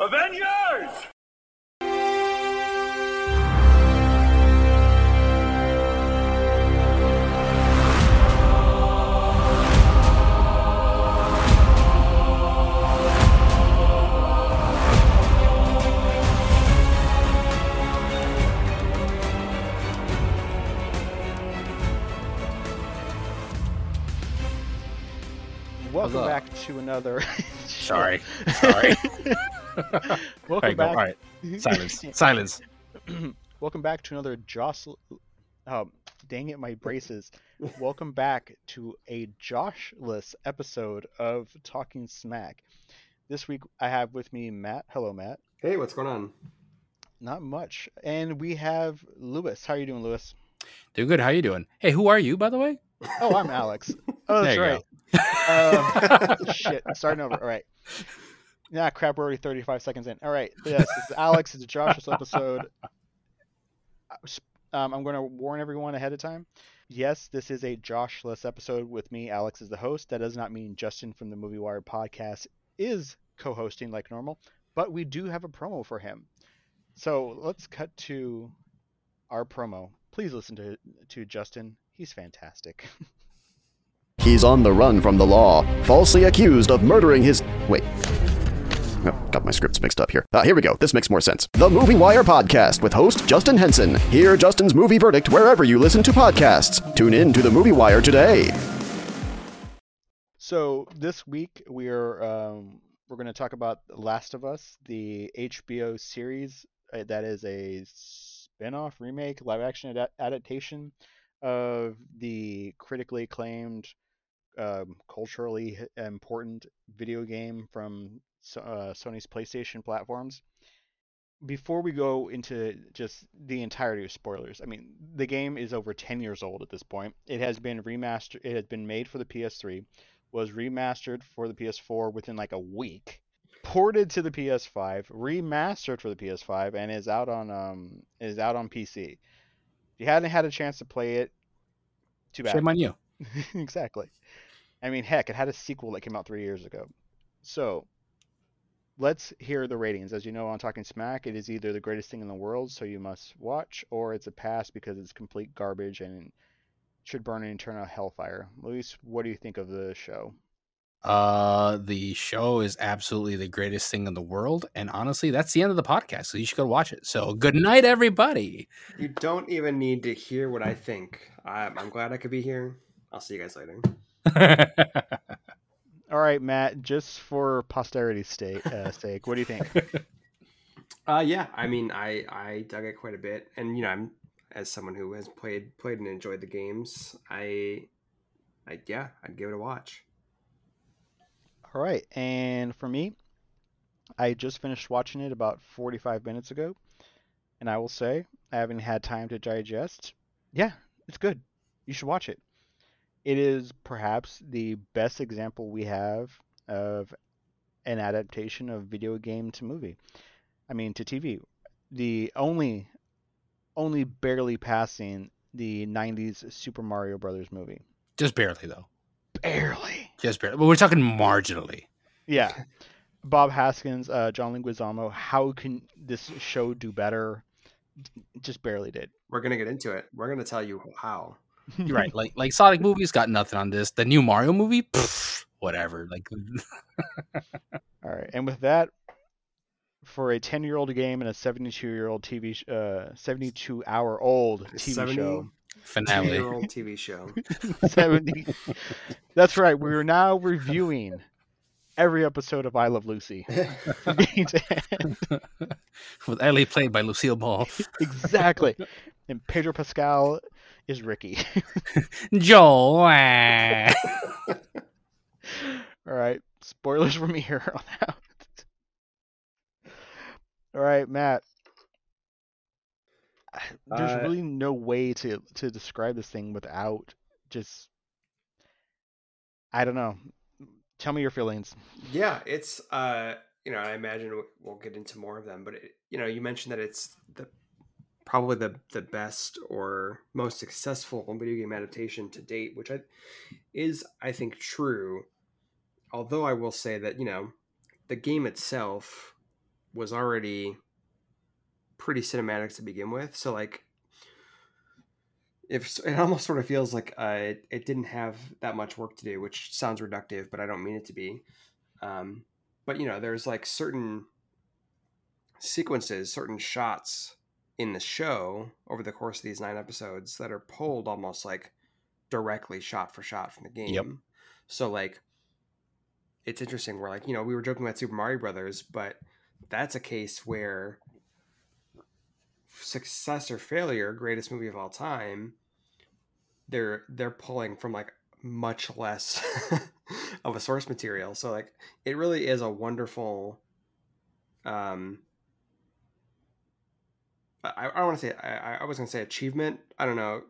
Avengers! Welcome up? back to another. Sorry. Sorry. Welcome Alright, go. back. All right. Silence. Silence. Welcome back to another Jocelyn. Um, dang it, my braces. Welcome back to a Joshless episode of Talking Smack. This week I have with me Matt. Hello, Matt. Hey, what's going on? Not much, and we have Luis. How are you doing, Luis? Doing good. How are you doing? Hey, who are you, by the way? Oh, I'm Alex. Oh, that's There you right. Um, shit, starting over. All right. Nah, crap. We're already 35 seconds in. All right. Yes, this is Alex. It's a Josh's episode. Um, I'm going to warn everyone ahead of time. Yes, this is a Joshless episode with me. Alex is the host. That does not mean Justin from the Movie Wire podcast is co-hosting like normal, but we do have a promo for him. So let's cut to our promo. Please listen to to Justin. He's fantastic. He's on the run from the law, falsely accused of murdering his. Wait. Got my scripts mixed up here. Uh, here we go. This makes more sense. The Movie Wire Podcast with host Justin Henson. Hear Justin's movie verdict wherever you listen to podcasts. Tune in to The Movie Wire today. So this week we're um, we're going to talk about Last of Us, the HBO series uh, that is a spin-off, remake, live-action ad- adaptation of the critically acclaimed, um, culturally important video game from uh, Sony's PlayStation platforms. Before we go into just the entirety of spoilers, I mean, the game is over 10 years old at this point. It has been remastered. It has been made for the PS3 was remastered for the PS4 within like a week, ported to the PS5, remastered for the PS5, and is out on um is out on PC. If you hadn't had a chance to play it, too bad. Shame on you. exactly. I mean, heck, it had a sequel that came out three years ago. So, let's hear the ratings. As you know, on Talking Smack, it is either the greatest thing in the world, so you must watch, or it's a pass because it's complete garbage and should burn in eternal hellfire. Luis, what do you think of the show? Uh, the show is absolutely the greatest thing in the world, and honestly, that's the end of the podcast. So you should go watch it. So good night, everybody. You don't even need to hear what I think. I'm, I'm glad I could be here. I'll see you guys later. All right, Matt, just for posterity's sake, uh, sake what do you think? Uh, yeah, I mean, I I dug it quite a bit, and you know, I'm as someone who has played played and enjoyed the games, I, I yeah, I'd give it a watch. All right, and for me, I just finished watching it about 45 minutes ago, and I will say, I haven't had time to digest. Yeah, it's good. You should watch it. It is perhaps the best example we have of an adaptation of video game to movie. I mean, to TV. The only, only barely passing the 90s Super Mario Brothers movie. Just barely, though. Barely. Just barely. But we're talking marginally. Yeah. Bob Hoskins, uh, John Leguizamo. How can this show do better? Just barely did. We're gonna get into it. We're gonna tell you how. You're right. Like like Sonic movies got nothing on this. The new Mario movie, pff, whatever. Like All right. And with that, for a 10 year old game and a 72 year old TV, sh- uh, 72 hour old TV show. finale. Year old TV show. 70. That's right. We're now reviewing every episode of I Love Lucy. From beginning to end. With Ellie played by Lucille Ball. exactly. And Pedro Pascal is Ricky. Joel. All right. Spoilers from here on out. All right, Matt. There's Uh, really no way to to describe this thing without just I don't know. Tell me your feelings. Yeah, it's uh, you know, I imagine we- we'll get into more of them, but it, you know, you mentioned that it's the probably the the best or most successful video game adaptation to date, which I is I think true. Although I will say that you know, the game itself was already pretty cinematic to begin with. So like if it almost sort of feels like uh, it, it didn't have that much work to do, which sounds reductive, but I don't mean it to be. Um, but you know, there's like certain sequences, certain shots in the show over the course of these nine episodes that are pulled almost like directly shot for shot from the game. Yep. So like it's interesting. We're like, you know, we were joking about Super Mario Brothers, but that's a case where success or failure, greatest movie of all time, they're they're pulling from like much less of a source material. So like it really is a wonderful um I, I don't want to say I, I was gonna say achievement. I don't know.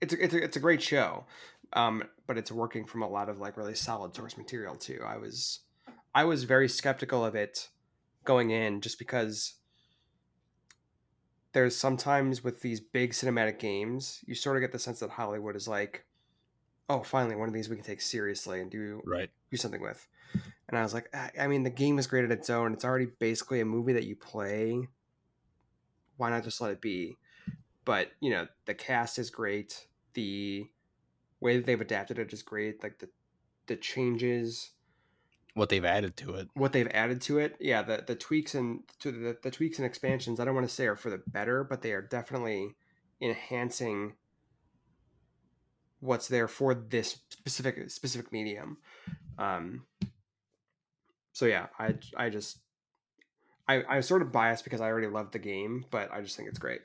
It's a, it's a, it's a great show, um, but it's working from a lot of like really solid source material too. I was I was very skeptical of it going in just because there's sometimes with these big cinematic games, you sort of get the sense that Hollywood is like, oh, finally one of these we can take seriously and do Right. do something with. And I was like, "Ah, I mean, the game is great at its own. It's already basically a movie that you play. Why not just let it be? But you know, the cast is great. The way that they've adapted it is great. Like the the changes, What they've added to it. what they've added to it, yeah, the the tweaks and to the, the tweaks and expansions. I don't want to say are for the better, but they are definitely enhancing what's there for this specific specific medium. Um, so yeah, I I just I I'm sort of biased because I already loved the game, but I just think it's great.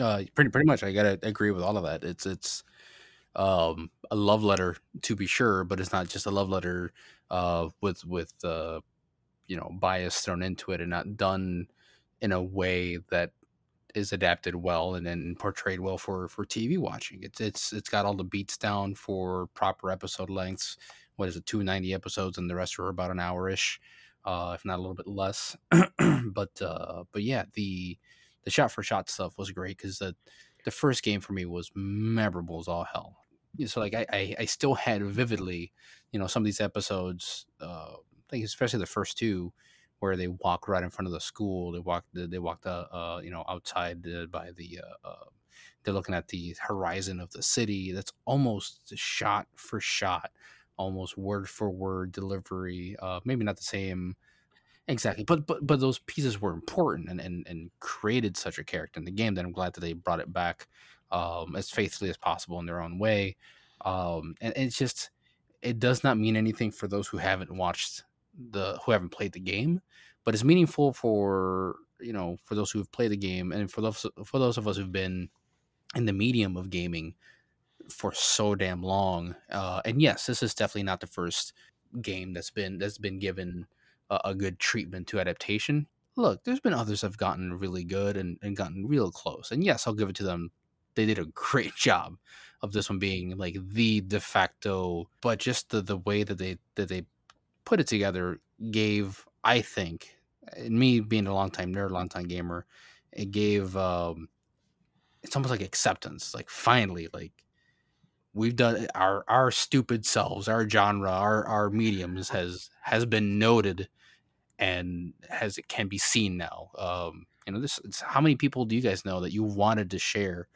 Uh, pretty pretty much. I gotta agree with all of that. It's it's um a love letter to be sure, but it's not just a love letter uh with with uh you know bias thrown into it and not done in a way that is adapted well and then portrayed well for for TV watching. It's it's it's got all the beats down for proper episode lengths. What is it, two ninety episodes, and the rest are about an hour ish, uh, if not a little bit less. but uh, but yeah, the the shot for shot stuff was great because the the first game for me was memorable as all hell. So like I, I I still had vividly, you know, some of these episodes. Uh, especially the first two, where they walk right in front of the school. They walk they walk the uh, you know outside uh, by the uh, uh, they're looking at the horizon of the city. That's almost shot for shot, almost word for word delivery. Uh, maybe not the same exactly, but but but those pieces were important and and, and created such a character in the game that I'm glad that they brought it back um, as faithfully as possible in their own way. Um, and, and it's just it does not mean anything for those who haven't watched the who haven't played the game, but it's meaningful for you know for those who have played the game and for those for those of us who've been in the medium of gaming for so damn long. Uh, and yes, this is definitely not the first game that's been that's been given a, a good treatment to adaptation. Look, there's been others have gotten really good and, and gotten real close. And yes, I'll give it to them. They did a great job of this one being like the de facto, but just the, the way that they that they put it together gave, I think, me being a longtime nerd, longtime gamer, it gave um it's almost like acceptance. Like finally, like we've done our our stupid selves, our genre, our our mediums has has been noted and has it can be seen now. Um, you know, this how many people do you guys know that you wanted to share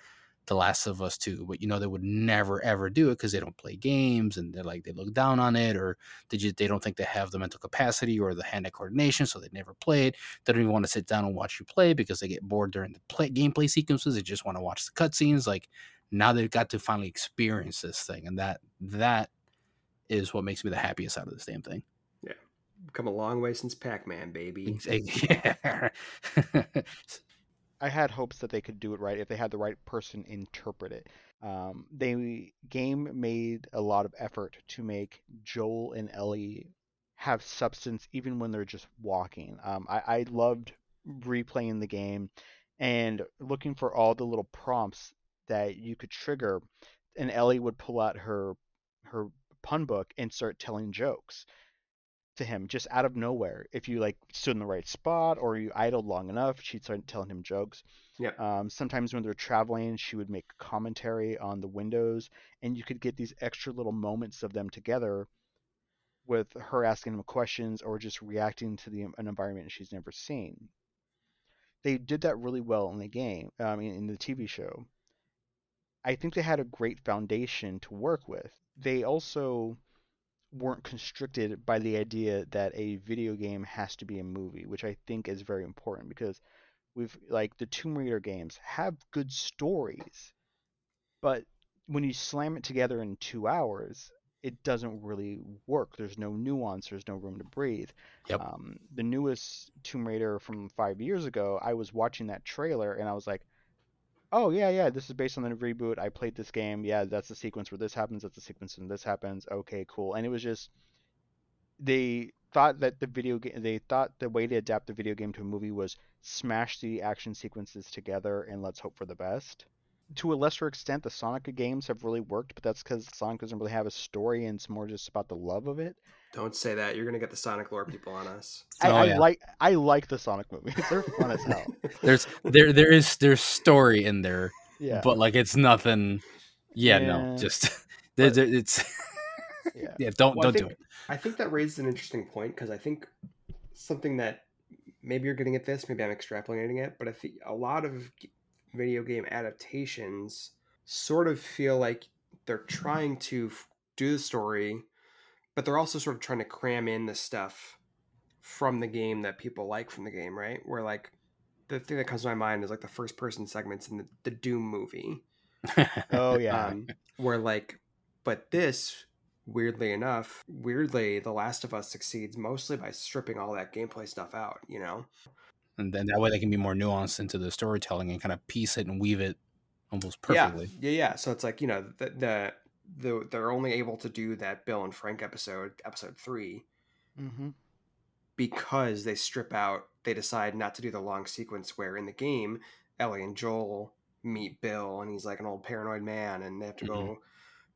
The Last of Us 2 but you know they would never ever do it because they don't play games and they're like they look down on it or they just they don't think they have the mental capacity or the hand coordination, so they never play it. They don't even want to sit down and watch you play because they get bored during the play, gameplay sequences. They just want to watch the cutscenes. Like now they've got to finally experience this thing, and that that is what makes me the happiest out of this damn thing. Yeah, come a long way since Pac-Man, baby. Yeah. I had hopes that they could do it right if they had the right person interpret it. Um, they game made a lot of effort to make Joel and Ellie have substance even when they're just walking. Um, I, I loved replaying the game and looking for all the little prompts that you could trigger, and Ellie would pull out her her pun book and start telling jokes to him just out of nowhere. If you like stood in the right spot or you idled long enough, she'd start telling him jokes. Yep. Um, sometimes when they're traveling, she would make commentary on the windows, and you could get these extra little moments of them together with her asking him questions or just reacting to the an environment she's never seen. they did that really well in the game. I mean, in the TV show. I think they had a great foundation to work with. They also weren't constricted by the idea that a video game has to be a movie, which I think is very important because we've like the Tomb Raider games have good stories, but when you slam it together in two hours, it doesn't really work. There's no nuance. There's no room to breathe. Yep. Um, the newest Tomb Raider from five years ago, I was watching that trailer and I was like, oh yeah, yeah, this is based on the reboot. I played this game. Yeah, that's the sequence where this happens. That's the sequence when this happens. Okay, cool. And it was just they thought that the video game they thought the way to adapt the video game to a movie was smash the action sequences together and let's hope for the best to a lesser extent, the Sonic games have really worked, but that's because Sonic doesn't really have a story, and it's more just about the love of it. Don't say that. You're gonna get the Sonic lore people on us. I, Oh, I yeah. like I like the Sonic movies; they're fun as hell. There's there there is there's story in there, Yeah, but like it's nothing. Yeah, Yeah. no, just there, there- it's yeah. yeah. Don't Well, don't do it. I think that raises an interesting point because I think something that maybe you're getting at this, maybe I'm extrapolating it, but I think a lot of video game adaptations sort of feel like they're trying to do the story, but they're also sort of trying to cram in the stuff from the game that people like from the game, right? Where like the thing that comes to my mind is like the first person segments in the, the Doom movie. Oh yeah, Um, where like, but this, weirdly enough, weirdly, The Last of Us succeeds mostly by stripping all that gameplay stuff out. You know, and then that way they can be more nuanced into the storytelling and kind of piece it and weave it almost perfectly. yeah, yeah, yeah. So it's like you know the the, the they're only able to do that Bill and Frank episode, episode three, hmm because they strip out. They decide not to do the long sequence where in the game, Ellie and Joel meet Bill, and he's like an old paranoid man, and they have to go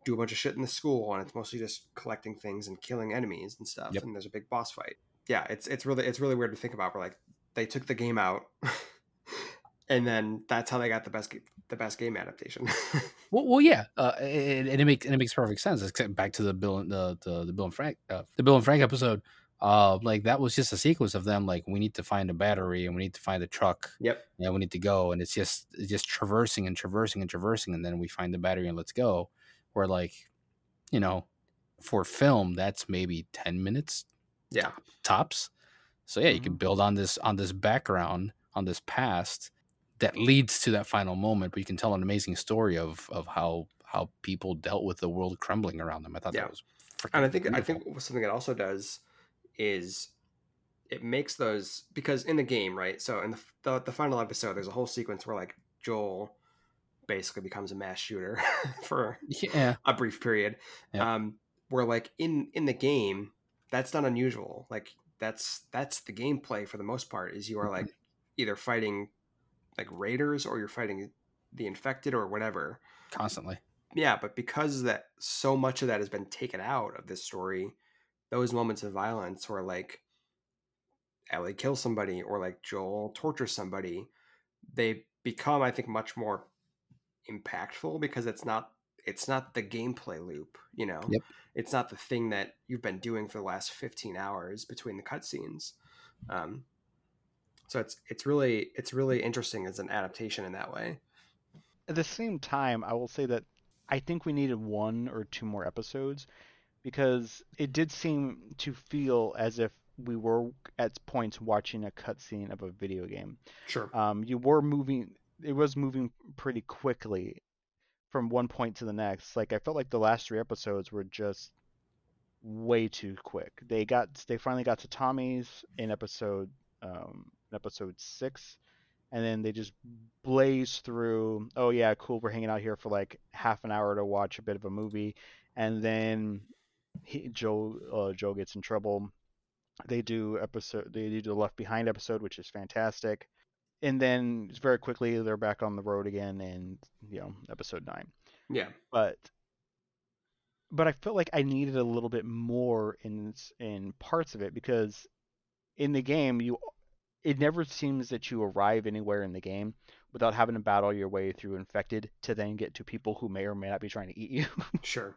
do a bunch of shit in the school, and it's mostly just collecting things and killing enemies and stuff. Yep. And there's a big boss fight. Yeah, it's it's really it's really weird to think about. Where like they took the game out, and then that's how they got the best the best game adaptation. Well, well, yeah, uh, and, and it makes and it makes perfect sense. Except back to the Bill and the the, the Bill and Frank uh, the Bill and Frank episode. Uh, like that was just a sequence of them like we need to find a battery and we need to find a truck yep. and we need to go and it's just it's just traversing and traversing and traversing and then we find the battery and let's go. Where like, you know, for film that's maybe ten minutes Yeah. tops. So yeah, you can build on this on this background on this past that leads to that final moment, but you can tell an amazing story of of how how people dealt with the world crumbling around them. I thought Yeah. that was and I think I think something it also does is it makes those because in the game, right? So in the the, the final episode, there's a whole sequence where like Joel basically becomes a mass shooter for yeah a brief period. Yep. Um, where like in in the game, that's not unusual. Like that's that's the gameplay for the most part. Is you are like either fighting like raiders or you're fighting the infected or whatever constantly. yeah but because that so much of that has been taken out of this story those moments of violence where like ellie kills somebody or like joel tortures somebody they become i think much more impactful because it's not it's not the gameplay loop you know Yep. it's not the thing that you've been doing for the last 15 hours between the cutscenes um so it's it's really it's really interesting as an adaptation in that way At the same time, I will say that I think we needed one or two more episodes because it did seem to feel as if we were at points watching a cutscene of a video game. sure Um, you were moving, it was moving pretty quickly from one point to the next. Like I felt like the last three episodes were just way too quick. They got, they finally got to Tommy's in episode, um, episode six, and then they just blaze through. Oh yeah, cool. We're hanging out here for like half an hour to watch a bit of a movie, and then he, Joe, uh, Joe gets in trouble. They do episode, they do the Left Behind episode, which is fantastic and then very quickly they're back on the road again in you know episode nine yeah but but i felt like i needed a little bit more in in parts of it because in the game you it never seems that you arrive anywhere in the game without having to battle your way through infected to then get to people who may or may not be trying to eat you sure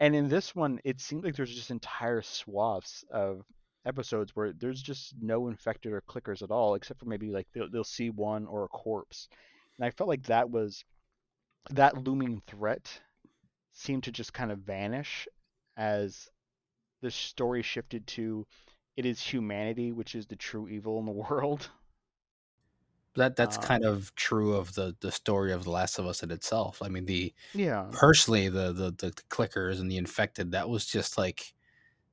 and in this one it seemed like there's just entire swaths of episodes where there's just no infected or clickers at all, except for maybe like they'll, they'll see one or a corpse. And I felt like that was that looming threat seemed to just kind of vanish as the story shifted to it is humanity which is the true evil in the world. That that's Um, kind of true of the the story of The Last of Us in itself. I mean, the Yeah. personally the the the, clickers and the infected that was just like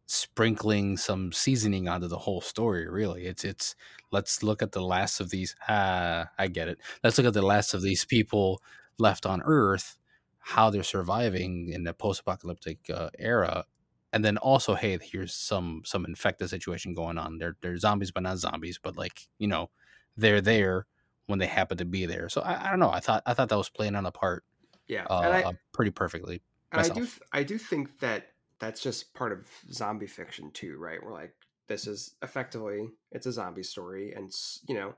sprinkling some seasoning onto the whole story really it's it's let's look at the last of these ah i get it let's look at the last of these people left on earth how they're surviving in the post-apocalyptic uh, era and then also hey here's some some infected situation going on they're they're zombies but not zombies but like you know they're there when they happen to be there so i, I don't know i thought i thought that was playing on a part Yeah, uh, I uh, pretty perfectly and I do I do think that that's just part of zombie fiction too, right? We're like this is effectively it's a zombie story, and you know,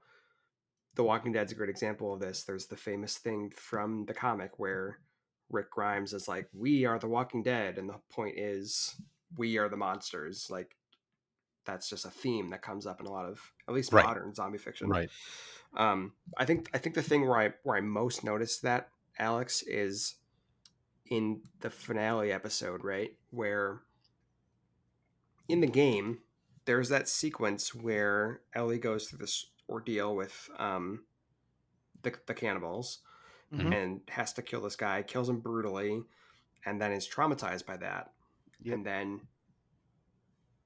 The Walking Dead's a great example of this. There's the famous thing from the comic where Rick Grimes is like, "We are the Walking Dead," and the point is, we are the monsters. Like that's just a theme that comes up in a lot of at least Right. modern zombie fiction. right Um, I think I think the thing where I where I most noticed that Alex is in the finale episode, right, where in the game there's that sequence where Ellie goes through this ordeal with um, the the cannibals Mhm. and has to kill this guy, kills him brutally, and then is traumatized by that. Yep. And then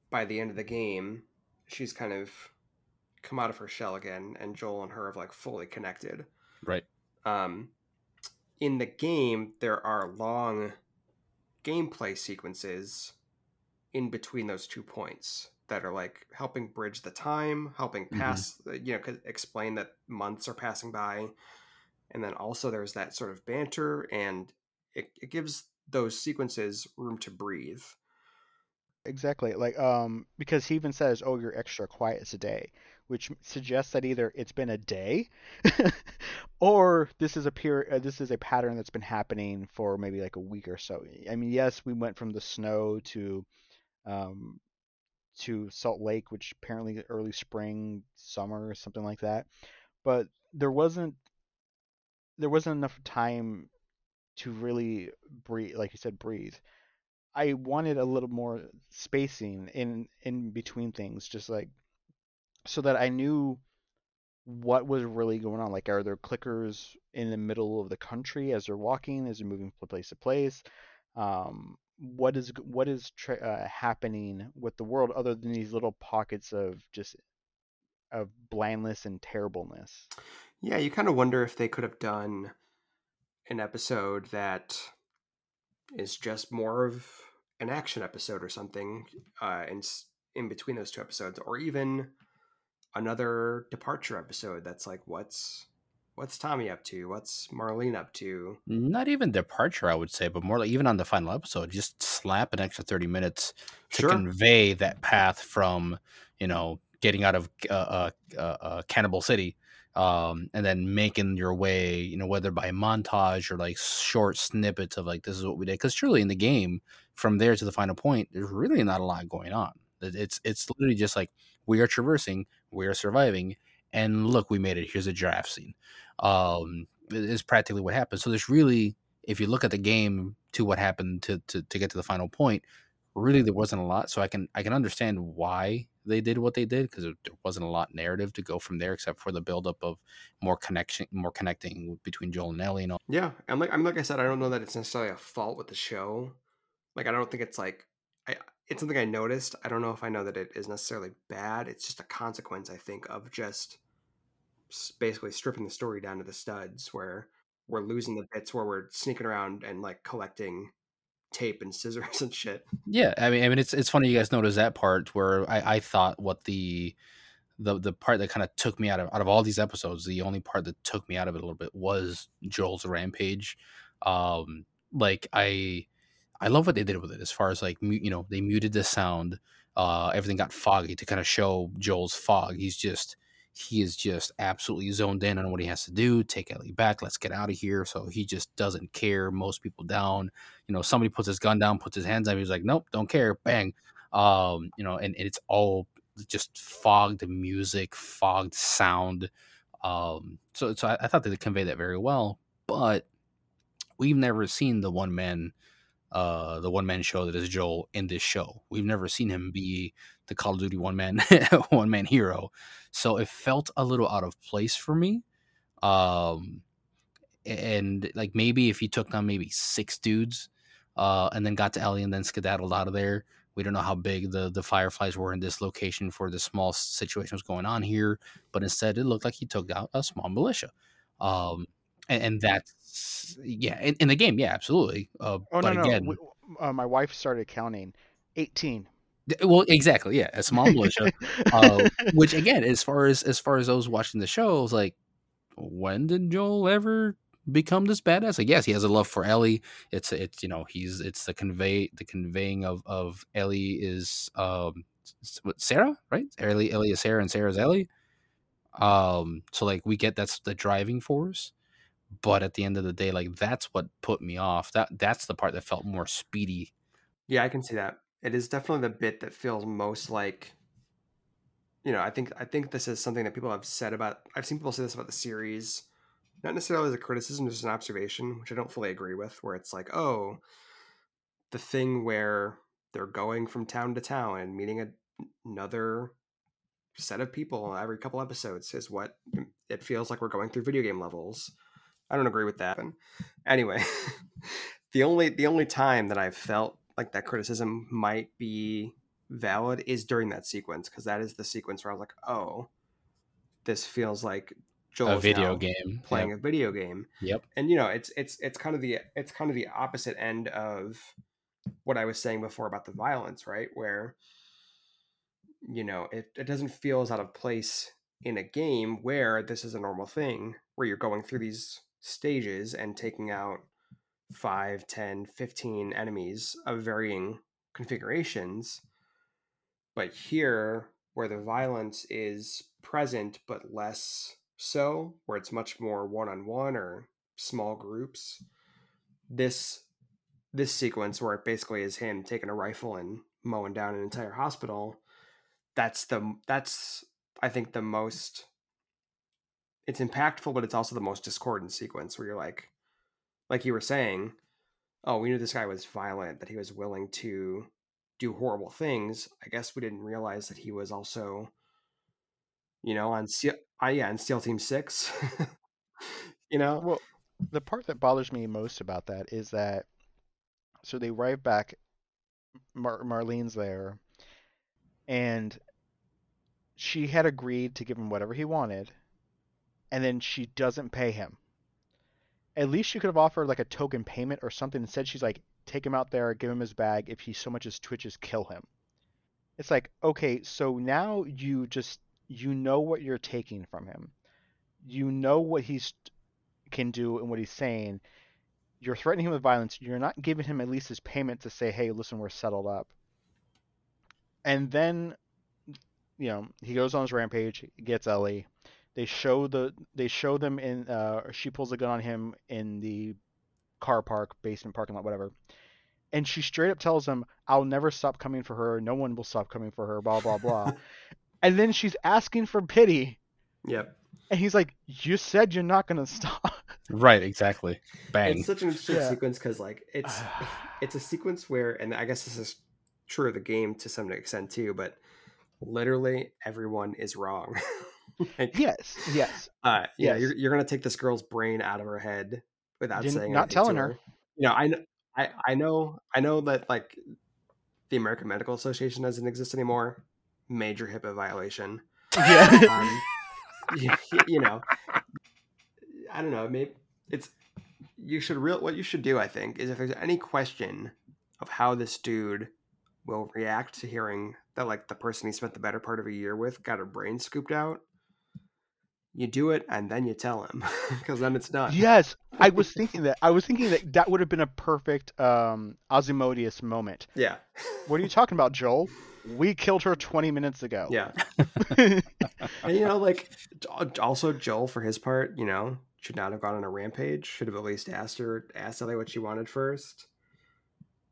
by the end of the game, she's kind of come out of her shell again, and Joel and her have like fully connected. right Um, in the game, there are long gameplay sequences in between those two points that are like helping bridge the time, helping Mhm. pass, uh, you know, explain that months are passing by. And then also there's that sort of banter, and it, it gives those sequences room to breathe. Exactly. Like um because he even says, "Oh, you're extra quiet today," which suggests that either it's been a day or this is a pure uh, this is a pattern that's been happening for maybe like a week or so. I mean, yes, we went from the snow to um to Salt Lake, which apparently early spring, summer, something like that. But there wasn't there wasn't enough time to really breathe, like you said, breathe. I wanted a little more spacing in in between things, just like so that I knew what was really going on. Like, are there clickers in the middle of the country as they're walking, as they're moving from place to place? Um, what is what is tra- uh, happening with the world other than these little pockets of just of blandness and terribleness? Yeah, you kind of wonder if they could have done an episode that is just more of an action episode or something uh, in in between those two episodes, or even another departure episode that's like, what's what's Tommy up to? What's Marlene up to? not even departure i would say but more like even on the final episode just slap an extra 30 minutes to convey that path from you know getting out of uh, uh, uh, uh, cannibal city um, and then making your way you know whether by montage or like short snippets of like this is what we did because truly in the game from there to the final point there's really not a lot going on. It's it's literally just like we are traversing we are surviving and look we made it. Here's a giraffe scene. Um is practically what happened. So there's really if you look at the game to what happened to, to to get to the final point really there wasn't a lot so i can i can understand why they did what they did because there wasn't a lot narrative to go from there except for the buildup of more connection more connecting between joel and ellie and all Yeah, and like I mean, like I said, I don't know that it's necessarily a fault with the show. Like I don't think it's like I. It's something I noticed. I don't know if I know that it is necessarily bad. It's just a consequence, I think, of just basically stripping the story down to the studs, where we're losing the bits where we're sneaking around and like collecting tape and scissors and shit. Yeah, I mean, I mean, it's it's funny you guys notice that part where I, I thought what the the the part that kind of took me out of out of all these episodes, the only part that took me out of it a little bit was Joel's rampage. Um, like I I love what they did with it as far as like you know they muted the sound, uh, everything got foggy to kind of show Joel's fog. He's just he is just absolutely zoned in on what he has to do. Take Ellie back. Let's get out of here. So he just doesn't care. Most people down you know somebody puts his gun down puts his hands up he's like nope don't care bang um you know and, and it's all just fogged music, fogged sound. Um, so so I, I thought they conveyed that very well, but we've never seen the one man uh the one man show that is Joel in this show. We've never seen him be the Call of Duty one man one man hero. So it felt a little out of place for me. Um and like maybe if he took down maybe six dudes uh and then got to Ellie and then skedaddled out of there. We don't know how big the the fireflies were in this location for the small situation was going on here, but instead it looked like he took out a small militia. Um and, and that's yeah in, in, the game yeah absolutely uh, oh no no again, we, uh, my wife started counting 18 well exactly yeah a small militia uh, which again as far as as far as those watching the show I was like when did joel ever become this badass? Like yes he has a love for ellie it's it's you know he's it's the convey the conveying of of ellie is um what sarah right? Ellie ellie is sarah and sarah's ellie? Um so like we get that's the driving force but at the end of the day like that's what put me off that that's the part that felt more speedy. Yeah i can see that it is definitely the bit that feels most like you know i think i think this is something that people have said about i've seen people say this about the series not necessarily as a criticism just an observation which i don't fully agree with where it's like oh the thing where they're going from town to town and meeting a, another set of people every couple episodes is what it feels like we're going through video game levels I don't agree with that. And anyway, the only the only time that I've felt like that criticism might be valid is during that sequence because that is the sequence where I was like, oh, this feels like Joel a video game playing yep. a video game. Yep. And you know, it's it's it's kind of the it's kind of the opposite end of what I was saying before about the violence, right? Where you know, it, it doesn't feel as out of place in a game where this is a normal thing where you're going through these stages and taking out 5, 10, 15 enemies of varying configurations. But here, where the violence is present but less so, where it's much more one on one or small groups, this this sequence where it basically is him taking a rifle and mowing down an entire hospital, that's the that's I think the most it's impactful, but it's also the most discordant sequence where you're like, like you were saying, oh, we knew this guy was violent, that he was willing to do horrible things. I guess we didn't realize that he was also, you know, on SEAL, uh, yeah, on SEAL Team Six. you know, well, the part that bothers me most about that is that, so they arrive back. Mar- Marlene's there, and she had agreed to give him whatever he wanted and then she doesn't pay him. At least she could have offered like a token payment or something. Instead, she's like, take him out there, give him his bag. If he so much as twitches, kill him. It's like, okay, so now you just you know what you're taking from him. You know what he's can do and what he's saying. You're threatening him with violence. You're not giving him at least his payment to say, hey, listen, we're settled up. And then, you know, he goes on his rampage, gets Ellie they show the they show them in. Uh, she pulls a gun on him in the car park, basement parking lot, whatever. And she straight up tells him, "I'll never stop coming for her. No one will stop coming for her." Blah blah blah. and then she's asking for pity. Yep. And he's like, "You said you're not gonna stop." Right. Exactly. Bang. It's such an interesting yeah. sequence because, like, it's it's a sequence where, and I guess this is true of the game to some extent too, but literally everyone is wrong. like, yes, yes. Uh, yeah, yes. you're, you're gonna take this girl's brain out of her head without Didn't, saying not telling her. her. You know, I, I I know I know that like the American Medical Association doesn't exist anymore. Major HIPAA violation. Yeah. um, you, you know, I don't know. Maybe it's you should real what you should do. I think is if there's any question of how this dude will react to hearing that like the person he spent the better part of a year with got her brain scooped out you do it and then you tell him because then it's done. Yes, I was thinking that. I was thinking that that would have been a perfect um, Ozymandias moment. Yeah. What are you talking about, Joel? We killed her 20 minutes ago. Yeah. and you know, like also Joel for his part, you know, should not have gone on a rampage. Should have at least asked her, asked Ellie what she wanted first.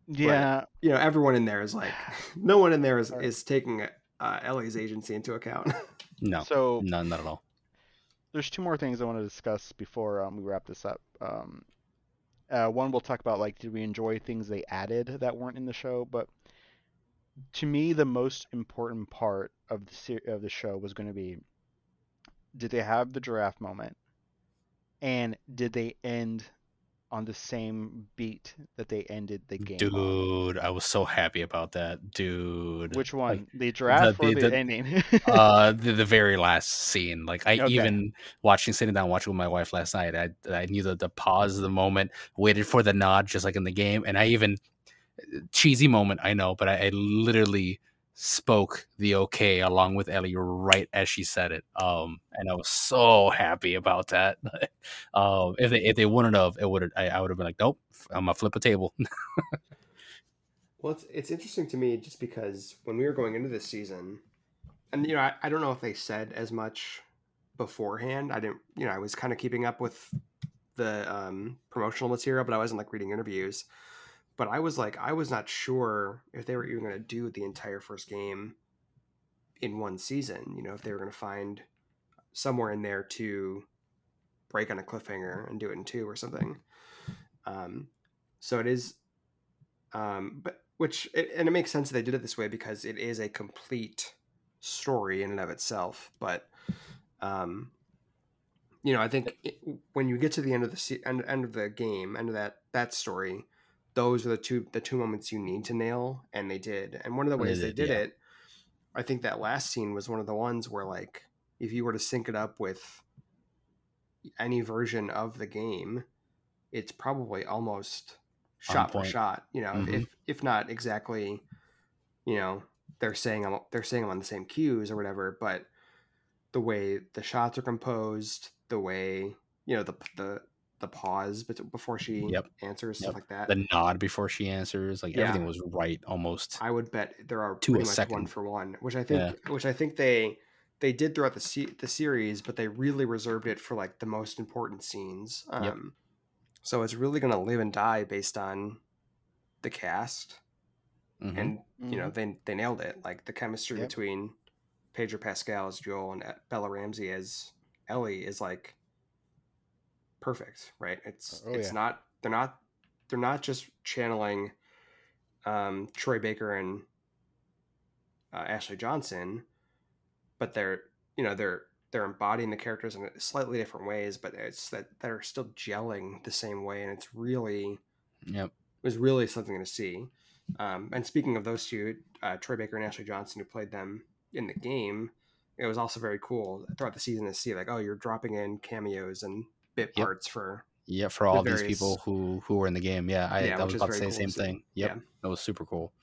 Yeah. But, you know, everyone in there is like, no one in there is, is taking a, uh, Ellie's agency into account. No, So no, not at all. There's two more things I want to discuss before um, we wrap this up. Um, uh, one, we'll talk about like, did we enjoy things they added that weren't in the show? But to me, the most important part of the ser- of the show was going to be, did they have the giraffe moment, and did they end on the same beat that they ended the game on? Dude, I was so happy about that, dude. Which one, the giraffe or the- the, the- ending? uh the, the very last scene like i Okay. even watching sitting down watching with my wife last night i i knew that the pause the moment waited for the nod just like in the game and i even cheesy moment i know but i, I literally spoke the okay along with ellie right as she said it um and i was so happy about that um if they if they wouldn't have it would I, I would have been like nope i'm gonna flip a table Well, it's it's interesting to me just because when we were going into this season, and you know, I, I don't know if they said as much beforehand. I didn't, you know, I was kind of keeping up with the um, promotional material, but I wasn't like reading interviews. But I was like, I was not sure if they were even going to do the entire first game in one season. You know, if they were going to find somewhere in there to break on a cliffhanger and do it in two or something. Um, so it is, um, but which it, and it makes sense that they did it this way because it is a complete story in and of itself. But um, you know, I think it, when you get to the end of the se- end, end of the game, end of that that story, those are the two the two moments you need to nail, and they did. And one of the ways they did, did yeah. it, I think that last scene was one of the ones where like if you were to sync it up with any version of the game, it's probably almost shot for shot. You know, Mhm. if if not exactly, you know, they're saying I'm they're saying I'm on the same cues or whatever, but the way the shots are composed, the way you know the the the pause bet- before she Yep. answers Yep. stuff like that. the nod before she answers like Yeah. everything was right almost I would bet there are To a pretty much one second. for one, which I think which I think they they did throughout the se- the series, but they really reserved it for like the most important scenes. Um, Yep. So it's really going to live and die based on the cast, Mhm. and you know they they nailed it. Like the chemistry Yep. between Pedro Pascal as Joel and uh, Bella Ramsey as Ellie is like perfect, right? It's Oh, it's yeah. not they're not they're not just channeling um, Troy Baker and uh, Ashley Johnson, but they're you know they're they're embodying the characters in slightly different ways, but it's that they're still gelling the same way, and it's really yep it was really something to see. Um, and speaking of those two, uh, Troy Baker and Ashley Johnson, who played them in the game, it was also very cool throughout the season to see like, oh, you're dropping in cameos and bit Yep. parts for Yeah, for all these various- people who who were in the game. Yeah, I, Yeah, I was about to say the cool same thing. Yep, Yeah. that was super cool.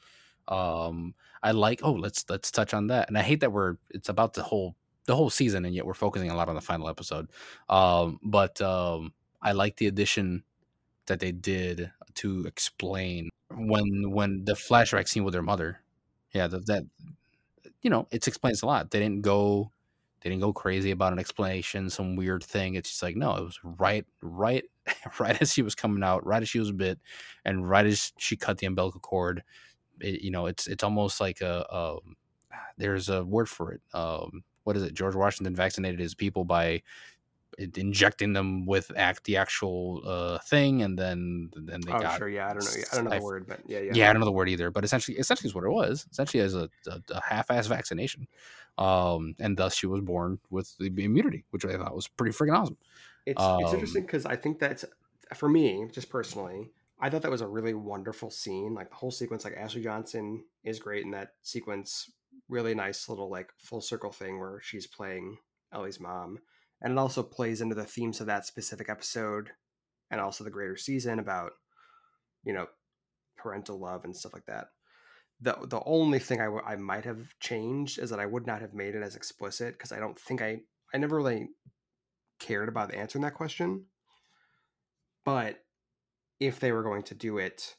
Um, I like. Oh, let's let's touch on that. And I hate that we're it's about the whole the whole season, and yet we're focusing a lot on the final episode. Um, but um, I like the addition that they did to explain when when the flashback scene with their mother. Yeah, that that you know it explains a lot. They didn't go they didn't go crazy about an explanation, some weird thing. It's just like no, it was right, right, right as she was coming out, right as she was bit, and right as she cut the umbilical cord. It, you know, it's it's almost like a um, there's a word for it. Um, what is it? George Washington vaccinated his people by injecting them with act the actual uh, thing, and then then they oh got sure yeah I don't know I don't know I the word but yeah yeah yeah. I don't know the word either, but essentially, essentially is what it was. Essentially, as a, a, a half-ass vaccination, um, and thus she was born with the immunity, which I thought was pretty freaking awesome. It's it's Um, interesting because I think that's for me, just personally, I thought that was a really wonderful scene. Like the whole sequence, like Ashley Johnson is great in that sequence. Really nice little like full circle thing where she's playing Ellie's mom, and it also plays into the themes of that specific episode, and also the greater season about you know parental love and stuff like that. The the only thing I, w- I might have changed is that I would not have made it as explicit because I don't think I I never really cared about answering that question. But if they were going to do it,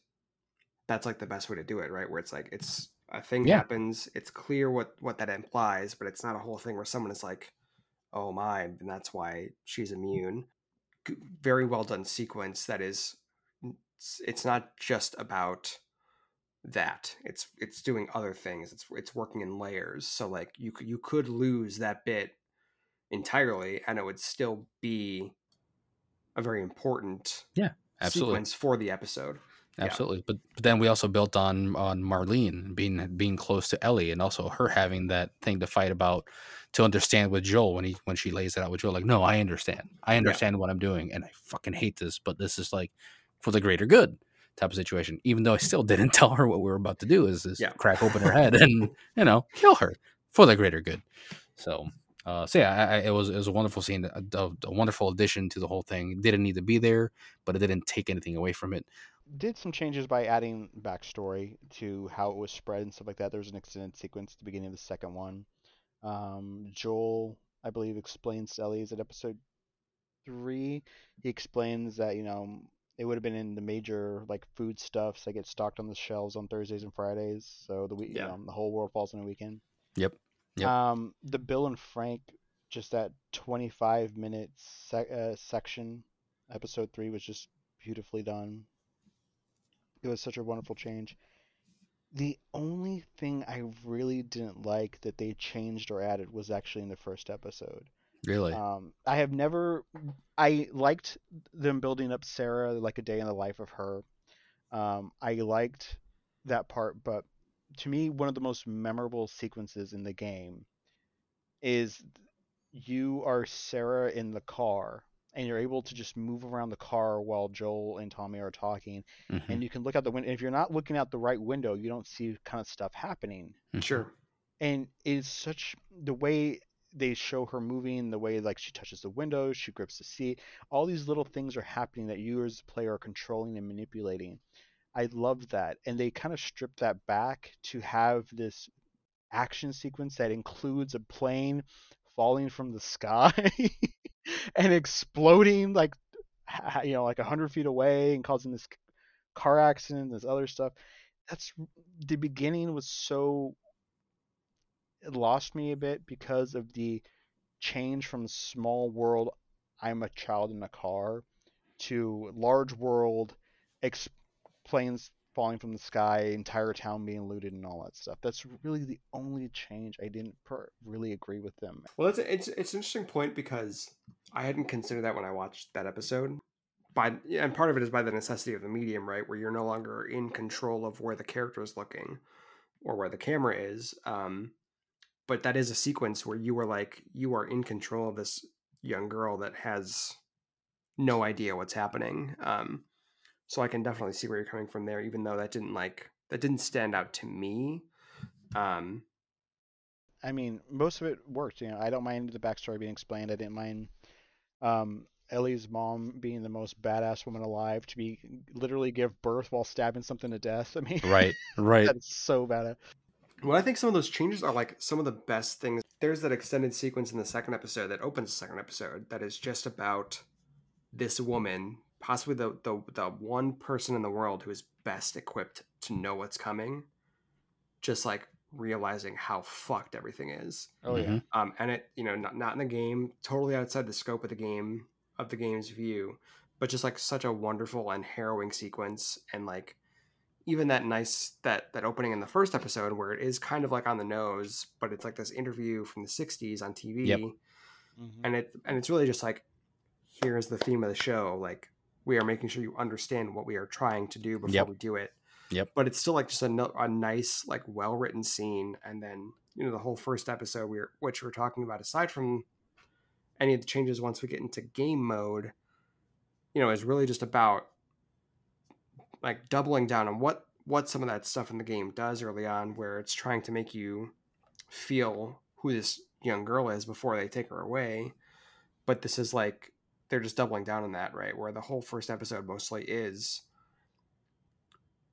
that's like the best way to do it, right? Where it's like it's a thing Yeah. happens, it's clear what what that implies, but it's not a whole thing where someone is like, "Oh my," and that's why she's mm. immune. Very well done sequence. That is, it's, it's not just about that. It's it's doing other things. It's it's working in layers. So like you could you could lose that bit entirely, and it would still be a very important Absolutely. sequence for the episode. Yeah. Absolutely. But, but then we also built on on Marlene being being close to Ellie and also her having that thing to fight about to understand with Joel when he when she lays it out with Joel like no I understand I understand what I'm doing and I fucking hate this but this is like for the greater good type of situation even though I still didn't tell her what we were about to do is, is Yeah. crack open her head and you know kill her for the greater good so uh, so yeah I, I, it was it was a wonderful scene a, a, a wonderful addition to the whole thing It didn't need to be there but it didn't take anything away from it Did some changes by adding backstory to how it was spread and stuff like that. There was an extended sequence at the beginning of the second one. Um, Joel, I believe, explains to Ellie is it episode three. He explains that you know it would have been in the major like food stuffs that get stocked on the shelves on Thursdays and Fridays. So the week, Yeah. you know, the whole world falls in a weekend. Yep. Yep. Um, the Bill and Frank, just that 25 minute sec- uh, section, episode three was just beautifully done. It was such a wonderful change. The only thing I really didn't like that they changed or added was actually in the first episode. really Um, I have never. I liked them building up Sarah like a day in the life of her. Um, I liked that part, but to me, one of the most memorable sequences in the game is you are Sarah in the car, and you're able to just move around the car while Joel and Tommy are talking, Mhm. and you can look out the window. If you're not looking out the right window, you don't see kind of stuff happening Mhm. Sure. and it's such the way they show her moving the way like she touches the window she grips the seat all these little things are happening that you as a player are controlling and manipulating i love that and they kind of strip that back to have this action sequence that includes a plane falling from the sky and exploding like you know like 100 feet away and causing this car accident this other stuff. That's the beginning was so it lost me a bit because of the change from small world I'm a child in a car to large world ex- planes falling from the sky, entire town being looted and all that stuff. That's really the only change I didn't per- really agree with them. Well, it's it's it's an interesting point because I hadn't considered that when I watched that episode. By and part of it is by the necessity of the medium, right? Where you're no longer in control of where the character is looking or where the camera is. Um, but that is a sequence where you are like you are in control of this young girl that has no idea what's happening. Um, so I can definitely see where you're coming from there, even though that didn't like that didn't stand out to me. Um, I mean, most of it worked. You know, I don't mind the backstory being explained. I didn't mind um, Ellie's mom being the most badass woman alive to be literally give birth while stabbing something to death. I mean, right right that's so badass. Well, I think some of those changes are like some of the best things. There's that extended sequence in the second episode that opens the second episode that is just about this woman, possibly the the, the one person in the world who is best equipped to know what's coming, just like realizing how fucked everything is. Oh yeah. Mhm. Um, and it, you know, not not in the game, totally outside the scope of the game of the game's view, but just like such a wonderful and harrowing sequence, and like even that nice that that opening in the first episode where it is kind of like on the nose, but it's like this interview from the '60s on TV, Yep. Mhm. and it and it's really just like here's the theme of the show, like we are making sure you understand what we are trying to do before Yep. we do it. Yep. But it's still like just a, no- a nice, like well written scene, and then you know the whole first episode we are which we're talking about aside from any of the changes once we get into game mode, you know, is really just about like doubling down on what what some of that stuff in the game does early on, where it's trying to make you feel who this young girl is before they take her away. But this is like they're just doubling down on that, right? Where the whole first episode mostly is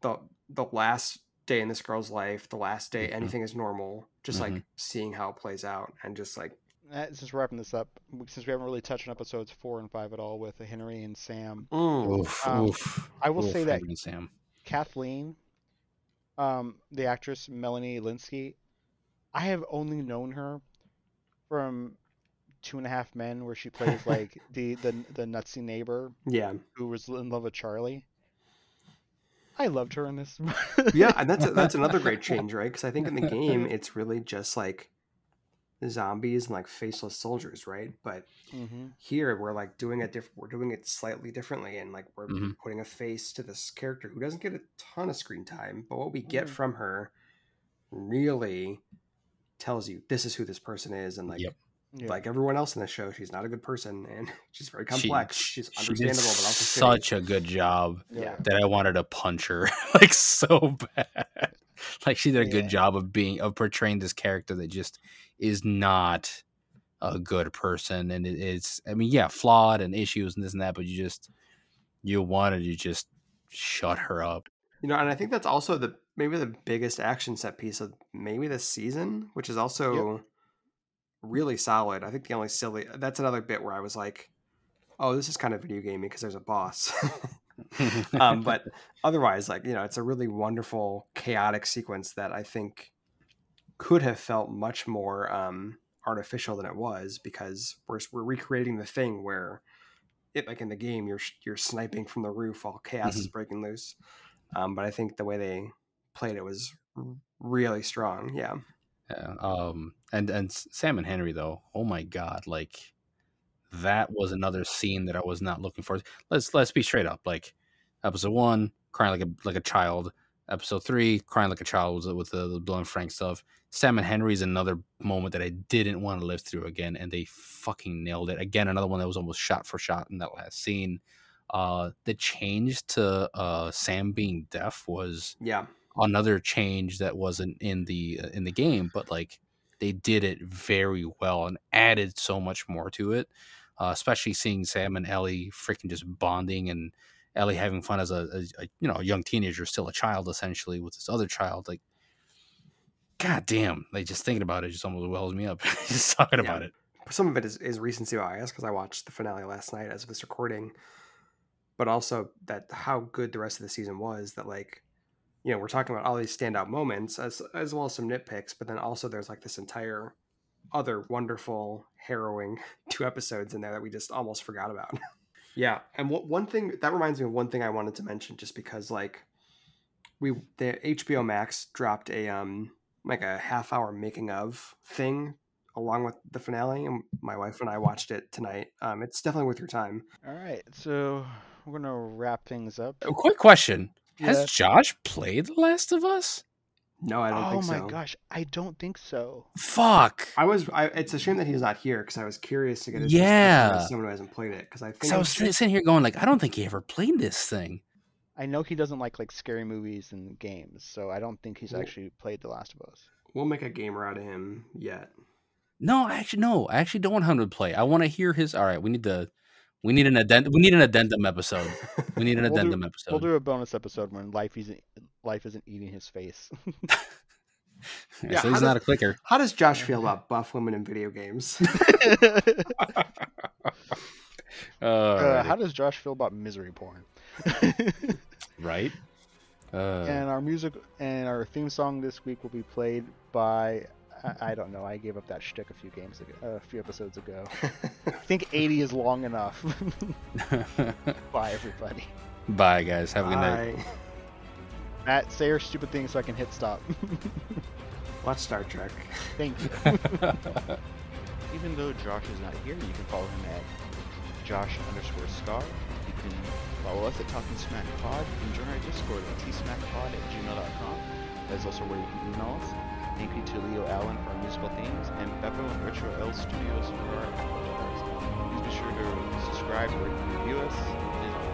the the last day in this girl's life, the last day Mhm. anything is normal, just like Mhm. seeing how it plays out and just like Uh, since we're wrapping this up, since we haven't really touched on episodes four and five at all with Henry and Sam, Oof, Um, oof, I will oof, say that Sam. Kathleen, um, the actress Melanie Lynskey, I have only known her from Two and a Half Men, where she plays like the the the nutsy neighbor yeah. who was in love with Charlie. I loved her in this. yeah, and that's that's another great change, right? Because I think in the game it's really just like zombies and like faceless soldiers, right? But hmm here we're like doing it different. We're doing it slightly differently, and like we're Mhm. putting a face to this character who doesn't get a ton of screen time, but what we get Mhm. from her really tells you this is who this person is, and like Yep. Yeah. like everyone else in the show, she's not a good person, and she's very complex. she, she's she did understandable, but also shitty. such a good job yeah. that I wanted to punch her like so bad. Like she did a good job of being of portraying this character that just is not a good person, and it, it's I mean yeah flawed and issues and this and that, but you just you wanted to just shut her up. You know, and I think that's also the maybe the biggest action set piece of maybe this season, which is also really solid. I think the only silly that's another bit where I was like, "Oh, this is kind of video gaming because there's a boss." um, but otherwise, like you know, it's a really wonderful chaotic sequence that I think could have felt much more um, artificial than it was because we're we're recreating the thing where it like in the game you're you're sniping from the roof while chaos is breaking loose. Um, but I think the way they played it was really strong. Yeah, Yeah, um, and and Sam and Henry though, oh my god, like that was another scene that I was not looking for. Let's let's be straight up. Like episode one, crying like a like a child. Episode three, crying like a child with, the, the Frank stuff. Sam and Henry is another moment that I didn't want to live through again, and they fucking nailed it. Again, another one that was almost shot for shot in that last scene. Uh, the change to uh, Sam being deaf was yeah, another change that wasn't in the uh, in the game but like they did it very well and added so much more to it uh, especially seeing sam and ellie freaking just bonding and ellie having fun as a, a, a you know a young teenager still a child essentially with this other child like god damn like just thinking about it just almost wells me up just talking Yeah. about it some of it is, is recency bias because I watched the finale last night as of this recording, but also that how good the rest of the season was. That like, you know, we're talking about all these standout moments as as well as some nitpicks, but then also there's like this entire other wonderful, harrowing two episodes in there that we just almost forgot about. yeah, and what one thing that reminds me of one thing I wanted to mention, just because like we the HBO Max dropped a um like a half hour making of thing along with the finale and my wife and i watched it tonight um, it's definitely worth your time All right, so we're gonna wrap things up. a quick question has josh played the last of us no i don't oh think so. Oh my gosh, I don't think so. fuck i was I, it's a shame that he's not here because i was curious to get his Yeah. perspective someone who hasn't played it because i think because i was it's- sitting here going like i don't think he ever played this thing I know he doesn't like like scary movies and games, so I don't think he's Well- actually played The Last of Us. we'll make a gamer out of him yet No, I actually no. I actually don't want him to play. I want to hear his. All right, we need the. We need an addendum. We need an addendum episode. We need an We'll do- addendum episode. We'll do a bonus episode when life isn't life isn't eating his face. Yeah, Yeah, so he's how not does- a clicker. how does josh feel about buff women in video games Uh, uh, how does Josh feel about misery porn? right. Uh, and our music and our theme song this week will be played by I, I don't know. I gave up that shtick a few games ago, a few episodes ago. I think 80 is long enough. Bye, everybody. Bye, guys. Have a good night. Matt, say your stupid thing so I can hit stop. watch star trek Thank you. Even though Josh is not here, you can follow him at Josh underscore Scar. You can follow us at Talking Smack Pod. You can join our Discord at tsmackpod at gmail.com. That is also where you can email us. Thank you to Leo Allen for our musical themes and Beppo and Retro L Studios for our bars. Please be sure to subscribe, and review us.